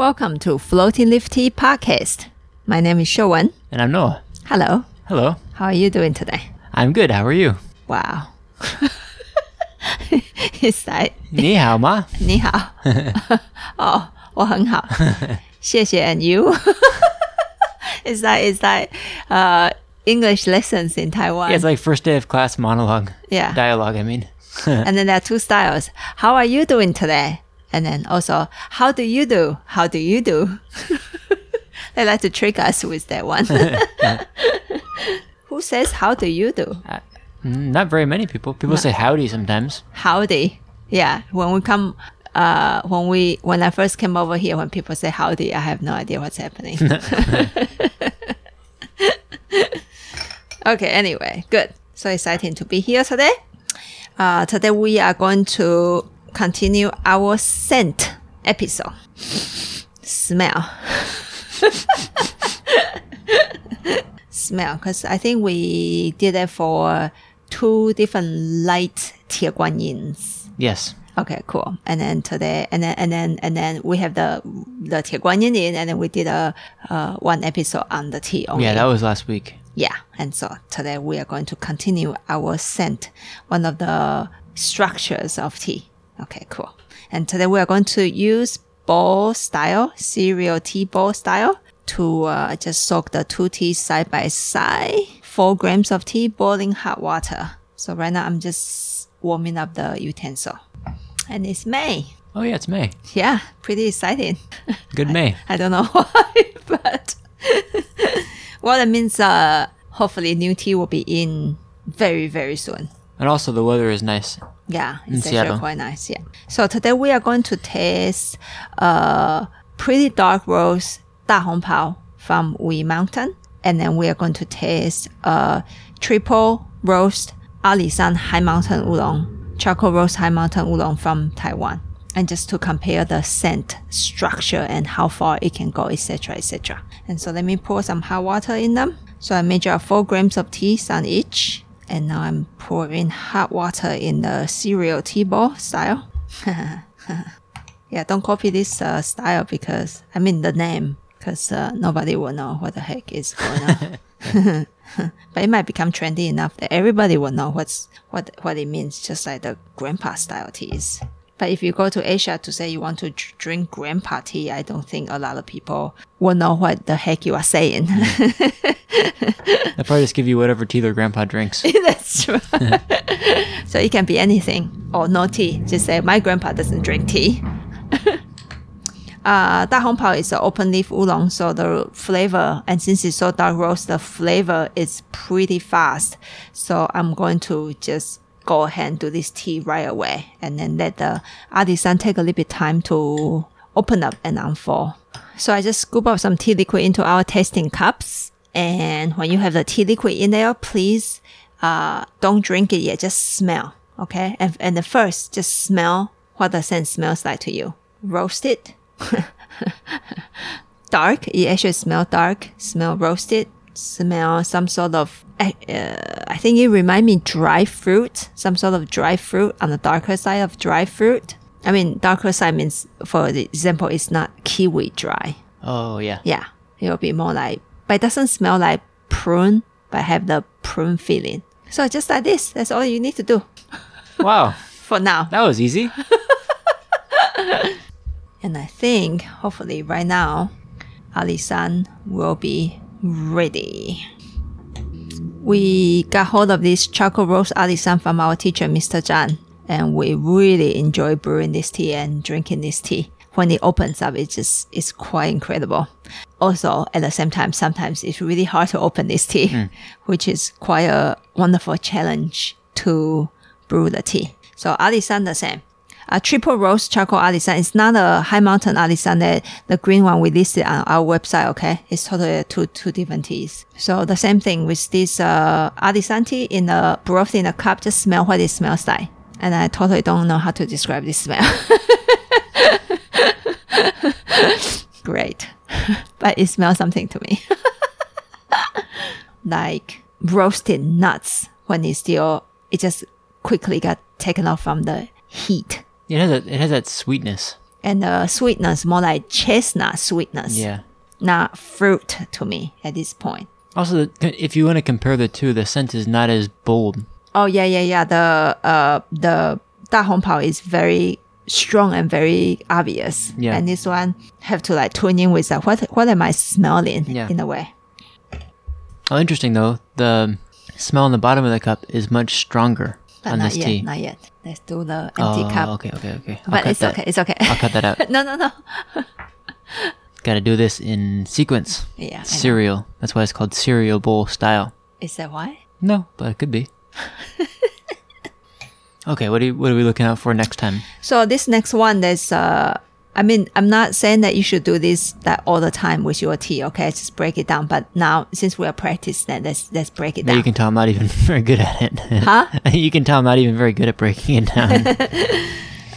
Welcome to Floating Leaf Tea Podcast. My name is Shiuwen. And I'm Noah. Hello. Hello. How are you doing today? I'm good. How are you? Wow. it's like 你好吗？你好。哦，我很好。谢谢 and you. Is that is that uh English lessons in Taiwan. Yeah, it's like first day of class monologue. Yeah. Dialogue, I mean. and then there are two styles. How are you doing today? And then also, how do you do? How do you do? they like to trick us with that one. Who says how do you do? Mm, Not very many people. People say howdy sometimes. Howdy. Yeah. When we come uh when we when I first came over here when people say howdy, I have no idea what's happening. okay, anyway, good. So exciting to be here today. Uh today we are going to continue our scent episode. Smell. Smell, because I think we did it for two different light Tieguanyins. Guan Yins. Yes. Okay, cool. And then today, and then and then and then we have the the Tieguanyin, Guan Yin, and then we did a uh, one episode on the tea. Only. Yeah, that was last week. Yeah, and so today we are going to continue our scent, one of the structures of tea. Okay, cool. And today we are going to use bowl style, cereal tea bowl style, to uh, just soak the two teas side by side. Four grams of tea, boiling hot water. So right now I'm just warming up the utensil. And it's May. Oh, yeah, it's May. Yeah, pretty exciting. Good May. I don't know why, but well, that means uh, hopefully new tea will be in very, very soon. And also, the weather is nice. Yeah, it's actually quite nice. Yeah. So today we are going to taste uh, pretty dark roast da hong pao from Wuyi Mountain, and then we are going to taste uh, triple roast Alisan High Mountain Oolong, charcoal roast High Mountain Oolong from Taiwan, and just to compare the scent structure and how far it can go, etc., etc. And so let me pour some hot water in them. So I measure four grams of tea on each. And now I'm pouring hot water in the cereal tea bowl style. yeah, don't copy this uh, style because, I mean the name, because uh, nobody will know what the heck is going on. but it might become trendy enough that everybody will know what's what what it means, just like the grandpa style teas. But if you go to Asia to say you want to dr- drink grandpa tea, I don't think a lot of people will know what the heck you are saying. I probably just give you whatever tea their grandpa drinks. That's true. so it can be anything or no tea. Just say my grandpa doesn't drink tea. uh, da Hong Pao is an open leaf oolong, so the flavor and since it's so dark roast, the flavor is pretty fast. So I'm going to just go ahead and do this tea right away, and then let the Ali-san take a little bit time to open up and unfold. So I just scoop up some tea liquid into our tasting cups and when you have the tea liquid in there, please uh, don't drink it yet. Just smell, okay? And, and the first, just smell what the scent smells like to you. Roasted, dark. It actually smell dark. Smell roasted. Smell some sort of. Uh, I think it remind me dry fruit. Some sort of dry fruit on the darker side of dry fruit. I mean, darker side means, for example, it's not kiwi dry. Oh, yeah. Yeah, it will be more like, but it doesn't smell like prune, but have the prune feeling. So just like this, that's all you need to do Wow. for now. That was easy. And I think, hopefully, right now, Ali-san will be ready. We got hold of this charcoal roast Ali-san from our teacher, Mr. Zhang, and we really enjoy brewing this tea and drinking this tea. When it opens up, it just it's quite incredible. Also, at the same time, sometimes it's really hard to open this tea, which is quite a wonderful challenge to brew the tea. So Ali-san the same a triple roast charcoal Ali-san. It's not a high mountain Ali-san. The, the green one we listed on our website. Okay, it's totally two two different teas. So the same thing with this uh, Ali-san tea in a broth in a cup. Just smell what it smells like. And I totally don't know how to describe this smell. Great. but it smells something to me. like roasted nuts when it's still, it just quickly got taken off from the heat. It has, a, it has that sweetness. And the sweetness, more like chestnut sweetness. Yeah. Not fruit to me at this point. Also, if you want to compare the two, the scent is not as bold. Oh yeah, yeah, yeah. The uh, the da hong pao is very strong and very obvious. Yeah. And this one have to like tune in with like, what what am I smelling Yeah. in a way. Oh, interesting though. The smell on the bottom of the cup is much stronger But on not this yet, tea. not yet. Let's do the oh, empty oh, cup. okay, okay, okay. I'll But it's that. okay, it's okay. I'll cut that out. no, no, no. Got to do this in sequence. Yeah. Cereal. That's why it's called cereal bowl style. Is that why? No, but it could be. Okay, what are, you, what are we looking out for next time? So this next one, there's uh, I mean, I'm not saying that you should do this that all the time with your tea. Okay, just break it down. But now, since we are practicing that, let's let's break it now down. You can tell I'm not even very good at it. Huh? you can tell I'm not even very good at breaking it down.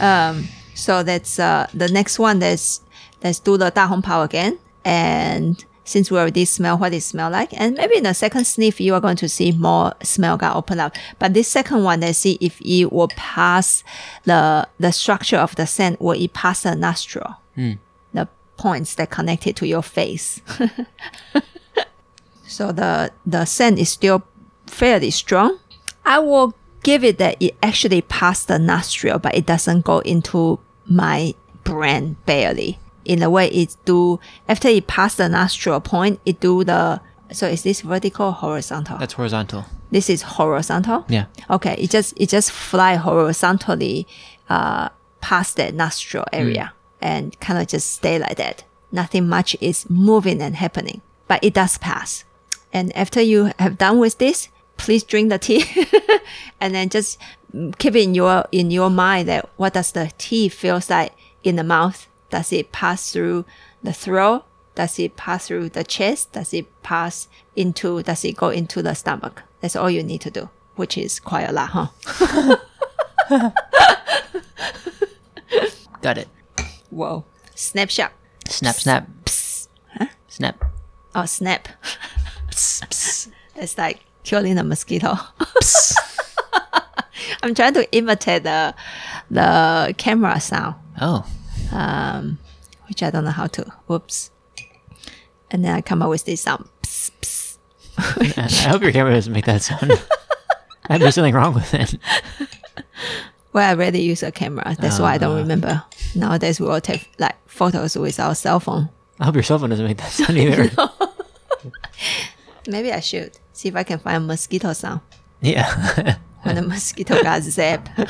um. So that's uh the next one. That's let's do the da hong pao again and since we already smell what it smell like, and maybe in the second sniff you are going to see more smell got open up. But this second one, let's see if it will pass the the structure of the scent. Will it pass the nostril? Hmm. The points that connected to your face. so the the scent is still fairly strong. I will give it that it actually passed the nostril, but it doesn't go into my brain barely. In a way, it do after it passed the nostril point, it do the. So is this vertical or horizontal? That's horizontal. this is horizontal. Yeah. Okay, it just it just fly horizontally uh, past that nostril area and kind of just stay like that. Nothing much is moving and happening, but it does pass. And after you have done with this, please drink the tea, and then just mm, keep it in your in your mind that what does the tea feels like in the mouth? Does it pass through the throat? Does it pass through the chest? Does it pass into, does it go into the stomach? That's all you need to do, which is quite a lot, huh? Got it. Whoa. Snapshot. Snap, snap. Snap. Oh, snap. It's like killing a mosquito. I'm trying to imitate the, the camera sound, Oh. Um, which I don't know how to. Whoops. And then I come up with this sound. Psst, psst. I hope your camera doesn't make that sound. Might be something wrong with it. Well, I rarely use a camera. That's why I don't uh. remember. Nowadays, we all take like photos with our cell phone. I hope your cell phone doesn't make that sound either. Maybe I should see if I can find a mosquito sound yeah. when the mosquito got zapped.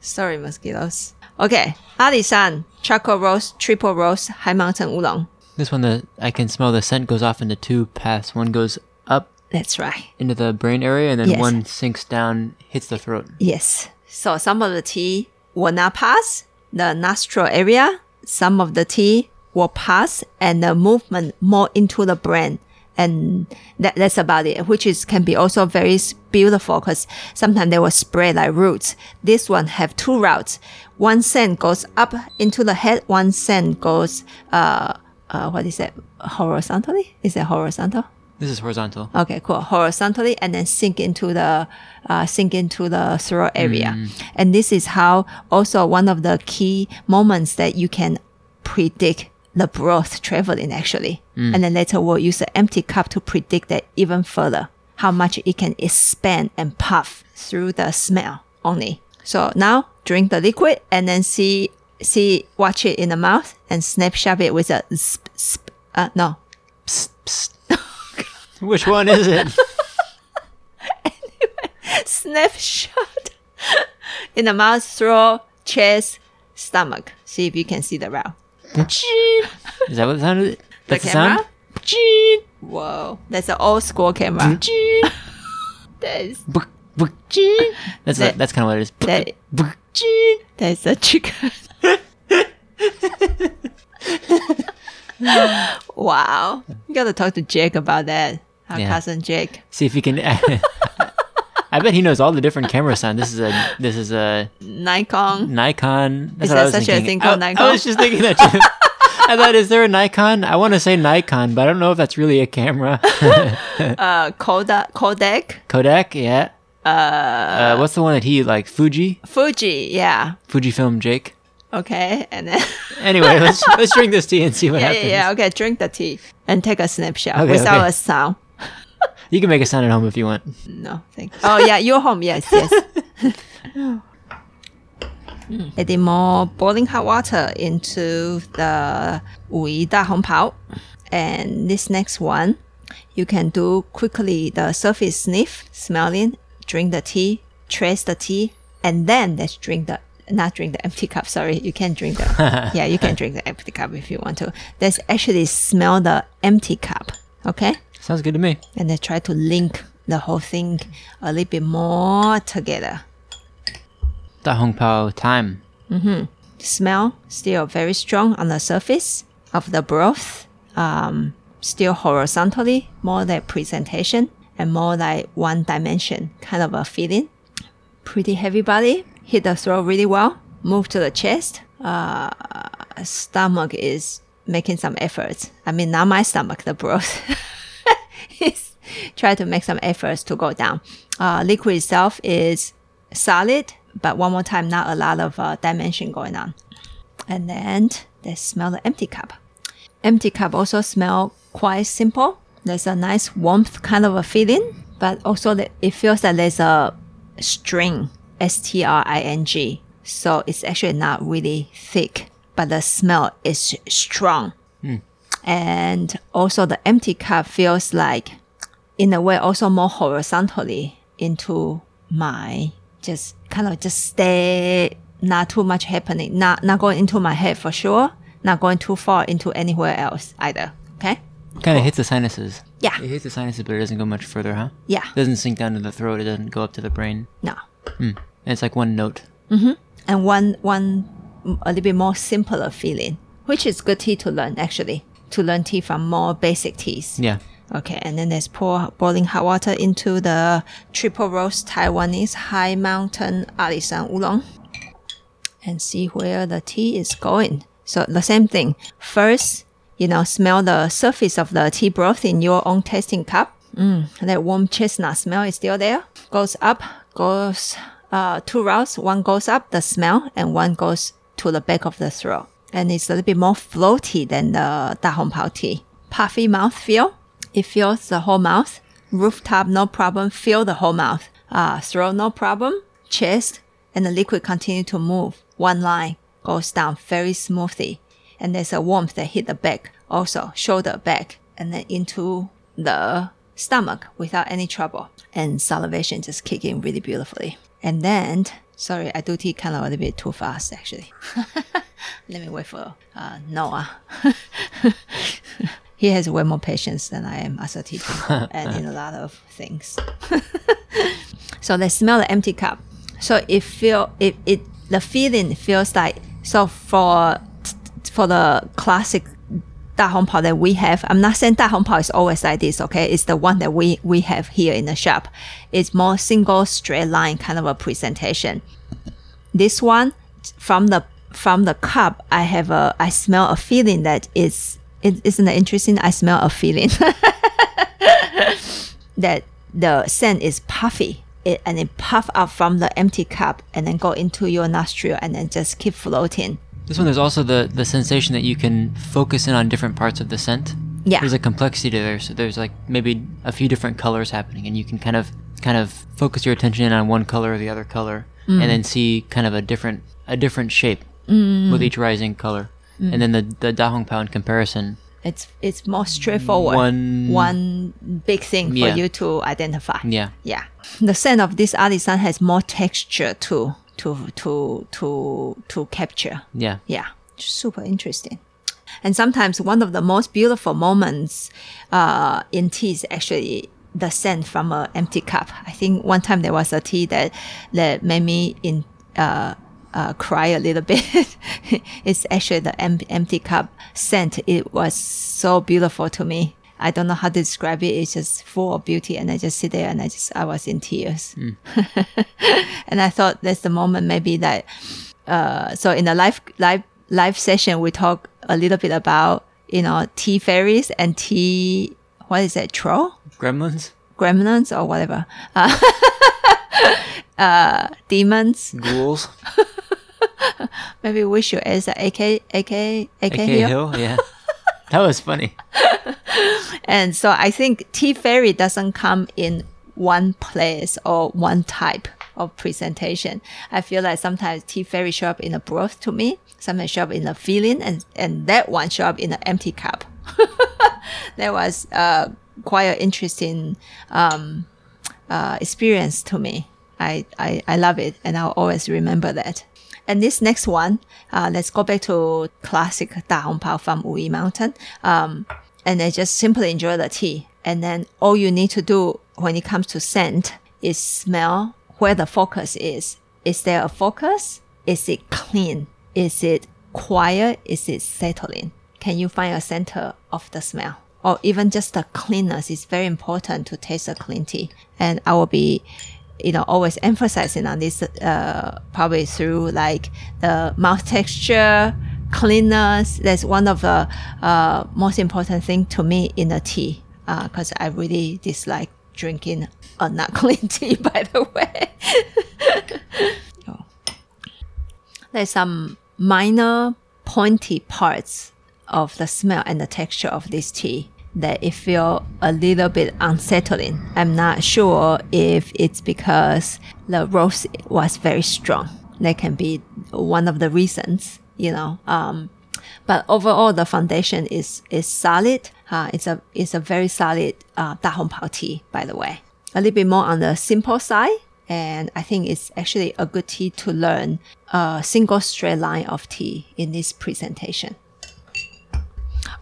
Sorry, mosquitoes. Okay, Ali-san, charcoal roast, triple roast, high mountain oolong. this one, the I can smell the scent goes off into two paths. One goes up That's right. into the brain area, and then Yes. one sinks down, hits the throat. Yes. So some of the tea will not pass the nostril area. Some of the tea will pass and the movement more into the brain. And that, that's about it, which is can be also very beautiful because sometimes they will spread like roots. This one have two routes. One scent goes up into the head. One scent goes, uh, uh, what is it? Horizontally? Is it horizontal? This is horizontal. Okay, cool. Horizontally and then sink into the uh, sink into the throat area. And this is how also one of the key moments that you can predict the broth traveling actually. And then later we'll use an empty cup to predict that even further, how much it can expand and puff through the smell only. So now drink the liquid and then see see watch it in the mouth and snapshot it with a sp, sp, uh, no Psst, psst. Which one is it? Anyway, snapshot in the mouth, throat, chest, stomach. See if you can see the route. Is that what the sound is? That's the, camera? sound? Whoa, that's an old school camera. that is That's That- that's kind of what it is. that, that's a chicken. wow, you gotta talk to Jake about that. Our Yeah. cousin Jake. See if he can. I bet he knows all the different camera sound. This is a this is a Nikon. Nikon. That's Is what I there was such a thing called I, Nikon? I was just thinking that too. I thought, is there a Nikon? I want to say Nikon, but I don't know if that's really a camera. Uh, Kodak. Kodak. Kodak, yeah. Uh, uh, what's the one that he like? Fuji. Fuji, yeah. Fuji Film, Jake. Okay, and then anyway, let's let's drink this tea and see what yeah, happens. Yeah, yeah, okay, drink the tea and take a snapshot okay, without okay. a sound. you can make a sound at home if you want. No, thanks. Oh yeah, you're home. Yes, yes. mm. Adding more boiling hot water into the Wuyi da hong pao, and this next one, you can do quickly the surface sniff, smelling, drink the tea, trace the tea, and then let's drink the not drink the empty cup. Sorry, you can drink the yeah, you can drink the empty cup if you want to. Let's actually smell the empty cup. Okay Sounds good to me. and then try to link the whole thing a little bit more together. Da Hong Pao time. Mm-hmm. Smell still very strong on the surface of the broth, um, still horizontally, more like presentation and more like one dimension kind of a feeling. Pretty heavy body, hit the throat really well, move to the chest. Uh, stomach is making some efforts. I mean, not my stomach, the broth. is try to make some efforts to go down. Uh, liquid itself is solid, but one more time, not a lot of uh, dimension going on. And then let's smell the empty cup. Empty cup also smell quite simple. There's a nice warmth kind of a feeling, but also that it feels that there's a string, S T R I N G. So it's actually not really thick, but the smell is strong. Hmm. And also the empty cup feels like, in a way, also more horizontally into my just kind of just stay, not too much happening, not, not going into my head for sure, not going too far into anywhere else either. Okay. Kind of hits the sinuses. Yeah. It hits the sinuses, but it doesn't go much further, huh? Yeah. It doesn't sink down to the throat. It doesn't go up to the brain. No. Hmm. And it's like one note. Mm-hmm. And one, one, a little bit more simpler feeling, which is good tea to learn actually, to learn tea from more basic teas. Yeah. Okay, and then let's pour boiling hot water into the triple roast Taiwanese high mountain Alisan oolong and see where the tea is going. So the same thing. First, you know, smell the surface of the tea broth in your own tasting cup. Mm, that warm chestnut smell is still there. Goes up, goes uh, two routes. One goes up, the smell, and one goes to the back of the throat. And it's a little bit more floaty than the Da Hong Pao tea. Puffy mouth feel. It fills the whole mouth. Rooftop, no problem. Fill the whole mouth. Uh, throat, no problem. Chest, and the liquid continue to move. One line goes down very smoothly. And there's a warmth that hit the back, also shoulder back, and then into the stomach without any trouble. And salivation just kick in really beautifully. And then, sorry, I do tea kind of a little bit too fast actually. Let me wait for uh, Noah. he has way more patience than I am as a teacher and in a lot of things. so they smell the empty cup. So it feel it, it the feeling feels like so for for the classic Da Hong Pao that we have. I'm not saying Da Hong Pao is always like this, okay? It's the one that we, we have here in the shop. It's more single straight line kind of a presentation. This one from the from the cup, I have a I smell a feeling that is it isn't it interesting? I smell a feeling that the scent is puffy. It, and it puff up from the empty cup and then go into your nostril and then just keep floating. This one, there's also the, the sensation that you can focus in on different parts of the scent. Yeah. There's a complexity to there. So there's like maybe a few different colors happening, and you can kind of kind of focus your attention in on one color or the other color, and mm. then see kind of a different a different shape mm. with each rising color. Mm. And then the the Da Hong Pao in comparison, It's it's more straightforward. One- one big thing for you to identify. yeah, Yeah. The scent of this Ali-san has more texture to to to to to capture. yeah, Yeah. Super interesting. And sometimes one of the most beautiful moments uh, in tea is actually the scent from an empty cup. I think one time there was a tea that that made me in uh, uh, cry a little bit. it's actually the em- empty cup scent. It was so beautiful to me. I don't know how to describe it. It's just full of beauty, and I just sit there and I just I was in tears. and I thought that's the moment maybe that uh, so in the live live live session we talk a little bit about you know tea fairies and tea what is that troll gremlins, gremlins or whatever uh, uh, demons ghouls. Maybe we should ask AK AK AK, AK Hill. Hill, yeah. that was funny. And so I think tea fairy doesn't come in one place or one type of presentation. I feel like sometimes tea fairy show up in a broth to me, sometimes show up in a feeling, and, and that one show up in an empty cup. that was uh, quite an interesting um, uh, experience to me. I, I, I love it, and I'll always remember that. And this next one, uh, let's go back to classic Da Hong Pao from Wuyi Mountain. Um, and I just simply enjoy the tea. And then all you need to do when it comes to scent is smell where the focus is. Is there a focus? Is it clean? Is it quiet? Is it settling? Can you find a center of the smell? Or even just the cleanness is very important to taste a clean tea. And I will be you know always emphasizing on this uh, probably through like the mouth texture cleanness that's one of the uh, most important thing to me in a tea because i really dislike drinking a not clean tea by the way Oh. there's some minor pointy parts of the smell and the texture of this tea that it feel a little bit unsettling. I'm not sure if it's because the roast was very strong. That can be one of the reasons, you know. Um, but overall, the foundation is is solid. Uh, it's a it's a very solid uh, Da Hong Pao tea, by the way. A little bit more on the simple side, and I think it's actually a good tea to learn a single straight line of tea in this presentation.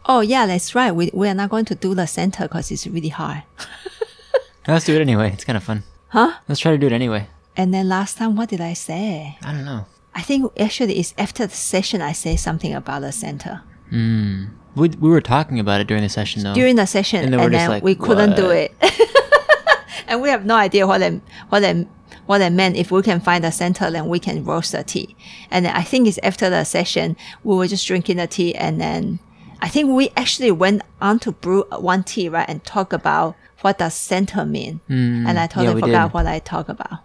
Oh yeah, that's right. We we are not going to do the center because it's really hard. Let's do it anyway. It's kind of fun. Huh? Let's try to do it anyway. And then last time, what did I say? I don't know. I think actually it's after the session I say something about the center. Hmm. We, we were talking about it during the session though. During the session, And and, then like, we couldn't do it. and we have no idea what it, what it, what it meant. If we can find the center, then we can roast the tea. And I think it's after the session, we were just drinking the tea and then I think we actually went on to brew one tea, right? And talk about what does center mean. Hmm. and I totally we forgot did. what I talk about.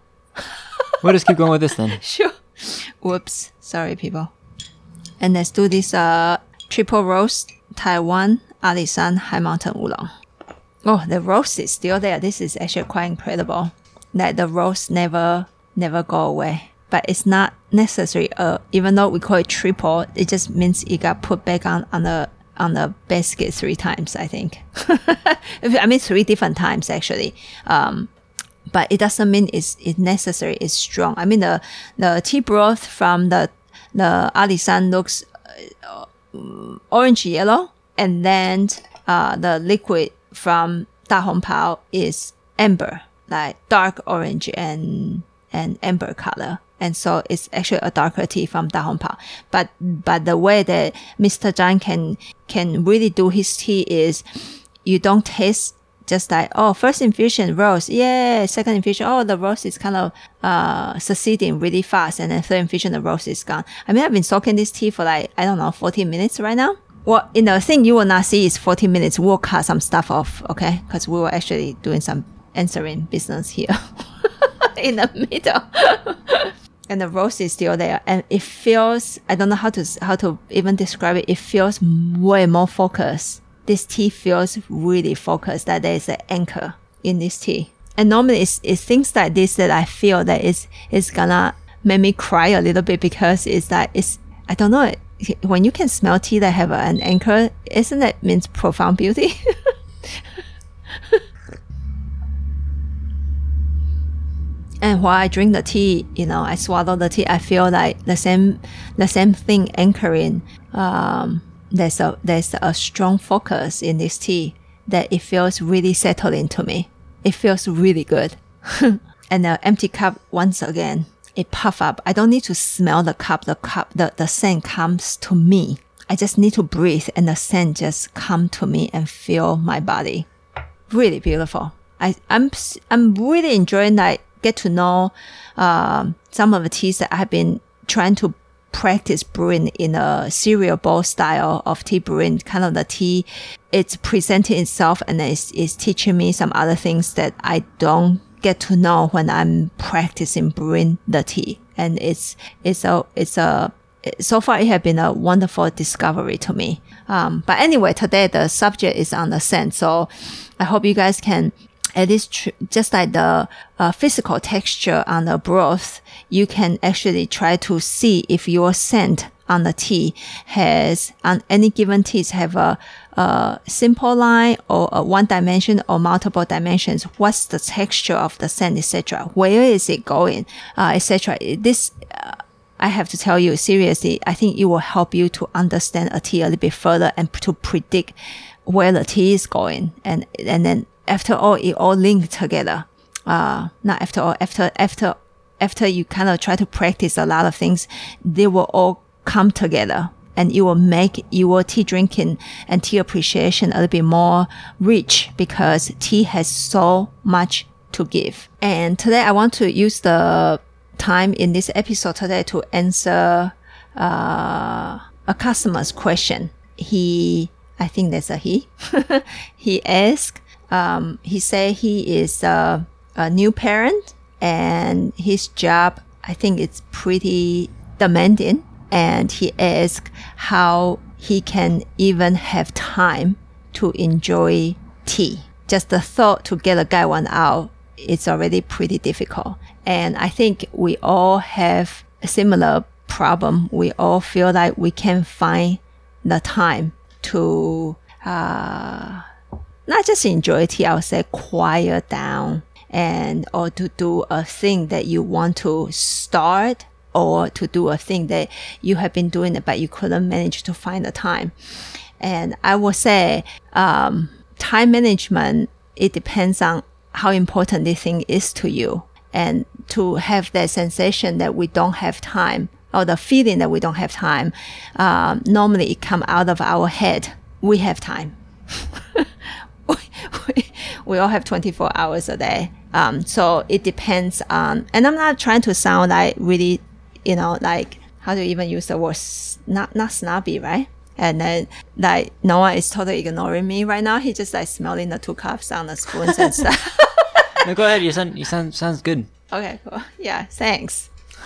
we'll just keep going with this then. Sure. Whoops. Sorry, people. And let's do this uh triple roast Taiwan Alisan High Mountain Oolong. Oh, the roast is still there. This is actually quite incredible. That the roast never never go away. But it's not necessary. Uh, even though we call it triple, it just means it got put back on on the on the basket three times. I think. I mean, three different times actually. Um, but it doesn't mean it's, it's necessary. It's strong. I mean, the the tea broth from the the alisan looks uh, orange yellow, and then uh, the liquid from Da Hong Pao is amber, like dark orange and and amber color. And so it's actually a darker tea from Da Hong Pao. But but the way that Mr. Zhang can can really do his tea is you don't taste just like oh first infusion rose. Yeah second infusion. Oh the rose is kind of uh succeeding really fast. And then third infusion the rose is gone. I mean i've been soaking this tea for like i don't know 14 minutes right now. Well in the thing you will not see is 14 minutes. We'll cut some stuff off okay? Because we were actually doing some answering business here in the middle. And the rose is still there. And it feels i don't know how to how to even describe it. It feels way more focused this tea feels really focused that there is an anchor in this tea and normally it's, it's things like this that i feel that is gonna make me cry a little bit because it's like it's i don't know when you can smell tea that have an anchor isn't that means profound beauty And while I drink the tea, you know, I swallow the tea. I feel like the same, the same thing anchoring. Um, there's a there's a strong focus in this tea that it feels really settling to me. It feels really good. and the empty cup once again, it puff up. I don't need to smell the cup. The cup, the the scent comes to me. I just need to breathe, and the scent just come to me and fill my body. Really beautiful. I I'm I'm really enjoying like get to know um, some of the teas that I've been trying to practice brewing in a cereal bowl style of tea brewing. Kind of the tea, it's presenting itself and it's, it's teaching me some other things that I don't get to know when I'm practicing brewing the tea. And it's it's a it's a so far it has been a wonderful discovery to me. Um, but anyway, today the subject is on the scent. So I hope you guys can at least tr- just like the uh, physical texture on the broth, you can actually try to see if your scent on the tea has on any given teas have a, a simple line or a one dimension or multiple dimensions. What's the texture of the scent, etc. Where is it going, uh, etc. This uh, I have to tell you seriously, I think it will help you to understand a tea a little bit further and to predict where the tea is going. And, and then after all, it all linked together. Uh, not after all, after, after, after you kind of try to practice a lot of things, they will all come together and it will make your tea drinking and tea appreciation a little bit more rich because tea has so much to give. And today I want to use the time in this episode today to answer uh, a customer's question. He, I think that's a he. he asked, um, he said he is a, a new parent and his job, I think it's pretty demanding. And he asked how he can even have time to enjoy tea. Just the thought to get a gaiwan out, it's already pretty difficult. And I think we all have a similar problem. We all feel like we can't find the time to uh, not just enjoy tea, I would say quiet down and or to do a thing that you want to start or to do a thing that you have been doing it but you couldn't manage to find the time. And I would say um, time management it depends on how important this thing is to you and to have that sensation that we don't have time or the feeling that we don't have time, um, normally it come out of our head. We have time. we, all have 24 hours a day. Um, so it depends on, and I'm not trying to sound like really, you know, like, how do you even use the word, not, not snobby, right? And then like Noah is totally ignoring me right now. He just like smelling the two cups on the spoons and stuff. no, go ahead. You sound you sound sounds good. Okay, cool. Yeah, thanks.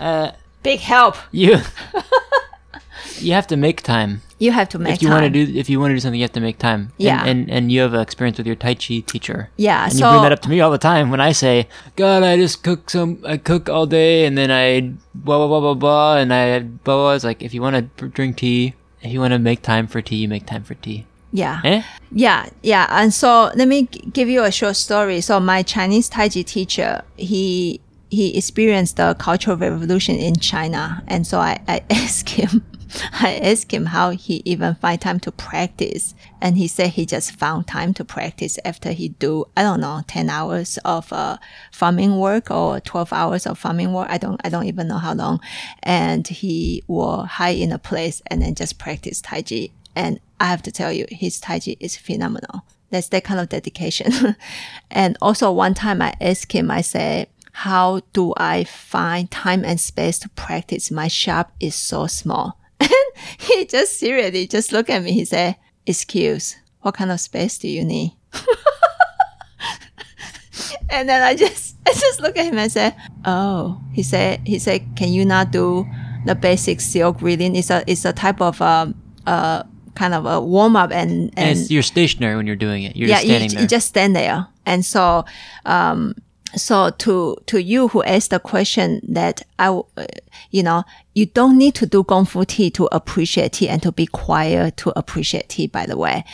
uh, Big help. You you have to make time. You have to make if you time. want to do if you want to do something, you have to make time. Yeah. And and, and you have experience with your Tai Chi teacher. Yeah. And so you bring that up to me all the time when I say, God, I just cook some, I cook all day, and then I blah blah blah blah blah, and I blah blah. It's like if you want to drink tea, if you want to make time for tea, you make time for tea. Yeah. Eh? Yeah, yeah. And so let me g- give you a short story. So my Chinese Tai Chi teacher, he he experienced the Cultural Revolution in China, and so I, I asked him, I asked him how he even find time to practice, and he said he just found time to practice after he do I don't know ten hours of uh, farming work or twelve hours of farming work. I don't I don't even know how long, and he will hide in a place and then just practice Taiji. And I have to tell you, his Taiji is phenomenal. That's that kind of dedication. and also one time I asked him, I said, how do I find time and space to practice? My shop is so small. And he just seriously just looked at me. He said, excuse, what kind of space do you need? and then I just, I just look at him and said, oh, he said, he said, can you not do the basic silk reeling? It's a, it's a type of, um, uh, kind of a warm up and, And, and you're stationary when you're doing it. You're yeah, just standing you, there. you just stand there. And so, um, so to to you who asked the question that I, uh, you know, you don't need to do gong fu tea to appreciate tea and to be quiet to appreciate tea. By the way,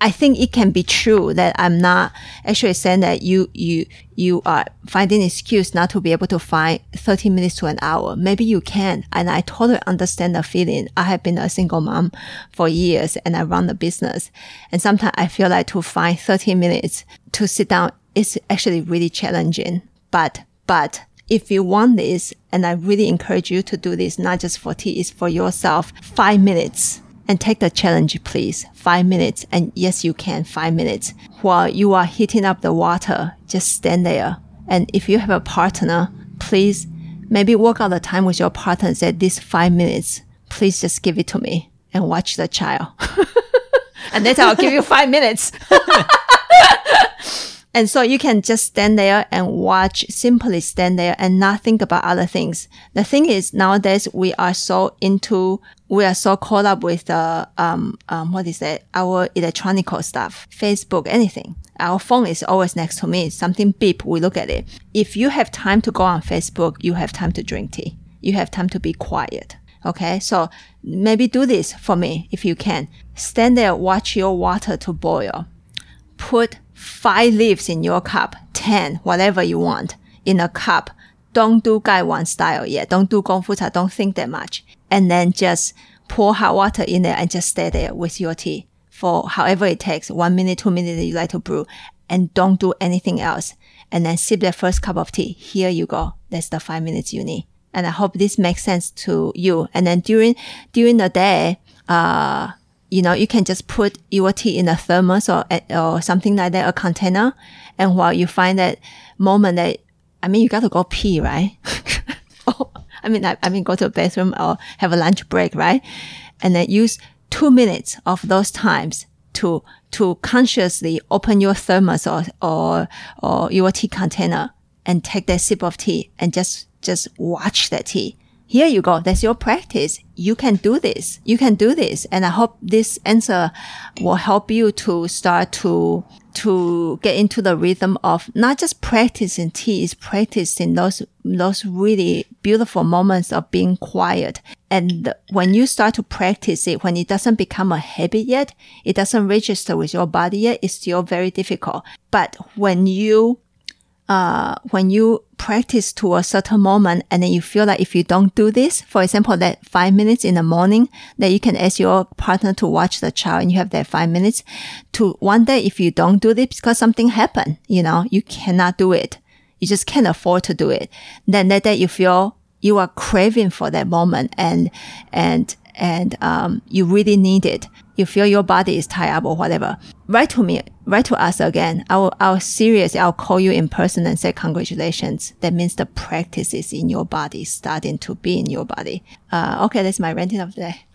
I think it can be true that I'm not actually saying that you you you are finding excuse not to be able to find 30 minutes to an hour. Maybe you can, and I totally understand the feeling. I have been a single mom for years, and I run the business, and sometimes I feel like to find 30 minutes to sit down is actually really challenging. But but if you want this, and I really encourage you to do this, not just for tea, it's for yourself. Five minutes and take the challenge, please. Five minutes. And yes, you can. Five minutes. While you are heating up the water, just stand there. And if you have a partner, please maybe work out the time with your partner and say, this five minutes, please just give it to me and watch the child. and then I'll give you five minutes. And so you can just stand there and watch, simply stand there and not think about other things. The thing is nowadays we are so into, we are so caught up with the, um, um, what is that? Our electronical stuff, Facebook, anything. Our phone is always next to me. Something beep, we look at it. If you have time to go on Facebook, you have time to drink tea. You have time to be quiet. Okay. So maybe do this for me if you can. Stand there, watch your water to boil. Put five leaves in your cup, 10, whatever you want in a cup. Don't do Gai Wan style yet. Don't do Gong Fu Cha. Don't think that much. And then just pour hot water in there and just stay there with your tea for however it takes, one minute, two minutes that you like to brew. And don't do anything else. And then sip that first cup of tea. Here you go. That's the five minutes you need. And I hope this makes sense to you. And then during, during the day, uh, you know, you can just put your tea in a thermos or, or something like that, a container. And while you find that moment that, I mean, you got to go pee, right? oh, I mean, I, I mean, go to the bathroom or have a lunch break, right? And then use two minutes of those times to, to consciously open your thermos or, or, or your tea container and take that sip of tea and just, just watch that tea here you go. That's your practice. You can do this. You can do this. And I hope this answer will help you to start to, to get into the rhythm of not just practicing tea, is practicing those, those really beautiful moments of being quiet. And when you start to practice it, when it doesn't become a habit yet, it doesn't register with your body yet, it's still very difficult. But when you uh, when you practice to a certain moment and then you feel like if you don't do this, for example, that five minutes in the morning that you can ask your partner to watch the child and you have that five minutes to one day, if you don't do this because something happened, you know, you cannot do it. You just can't afford to do it. Then that day you feel you are craving for that moment and, and, and, um, you really need it you feel your body is tired up or whatever, write to me, write to us again. I'll, I'll seriously, I'll call you in person and say congratulations. That means the practice is in your body, starting to be in your body. Uh, okay, that's my ranting of the day.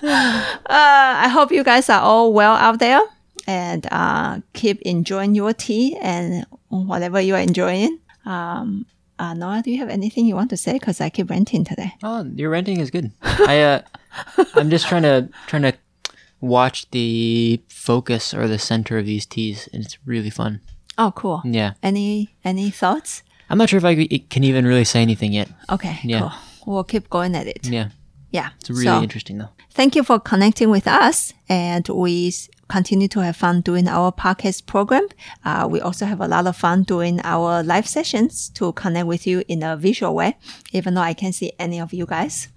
uh, I hope you guys are all well out there and uh, keep enjoying your tea and whatever you are enjoying. Um, uh, Noah, do you have anything you want to say? Because I keep ranting today. Oh, your ranting is good. I uh, I'm just trying to trying to watch the focus or the center of these teas, and it's really fun. Oh, cool. Yeah. Any any thoughts? I'm not sure if I can even really say anything yet. Okay. Yeah. Cool. We'll keep going at it. Yeah. Yeah. It's really So, interesting though. Thank you for connecting with us, and we continue to have fun doing our podcast program. Uh, we also have a lot of fun doing our live sessions to connect with you in a visual way, even though I can't see any of you guys.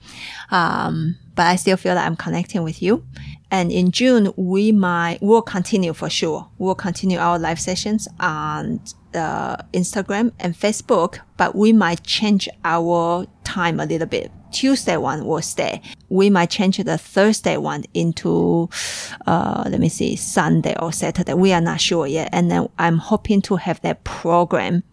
Um, but I still feel that I'm connecting with you. And in June, we might, we'll continue for sure. We'll continue our live sessions on uh, Instagram and Facebook, but we might change our time a little bit. Tuesday one will stay. We might change the Thursday one into, uh, let me see, Sunday or Saturday. We are not sure yet. And then I'm hoping to have that program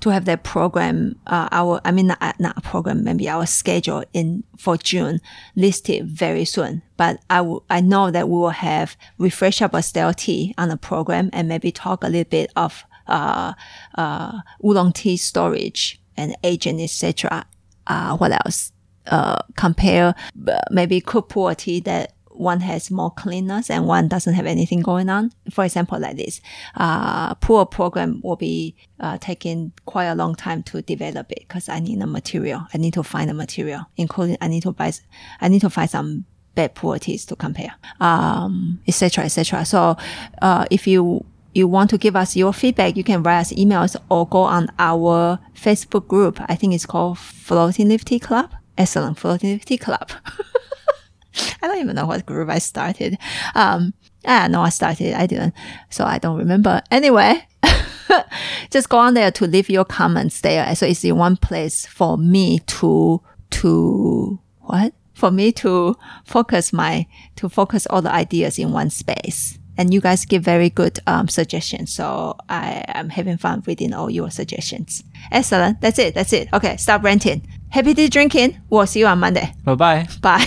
to have that program, uh, our, I mean, not, not program, maybe our schedule in for June listed very soon. But I will- I know that we will have refresh up a stale tea on the program and maybe talk a little bit of, uh, uh, oolong tea storage and aging, etc. Uh, what else? Uh, compare uh, maybe cooked pu'er tea that one has more cleanness and one doesn't have anything going on. For example, like this, uh, pu'er program will be uh, taking quite a long time to develop it because I need the material. I need to find the material, including I need to buy, I need to find some bad pu'er teas to compare, um, etc., etc. So, uh, if you you want to give us your feedback, you can write us emails or go on our Facebook group. I think it's called Floating Leaf Tea Club. Excellent, Tea Club. I don't even know what group I started. Um, I know I started. I didn't, so I don't remember. Anyway, just go on there to leave your comments there. So it's in one place for me to to what? For me to focus my to focus all the ideas in one space. And you guys give very good um, suggestions. So I am having fun reading all your suggestions. Excellent. That's it. That's it. Okay. Stop ranting. Happy tea drinking. We'll see you on Monday. Bye bye. Bye.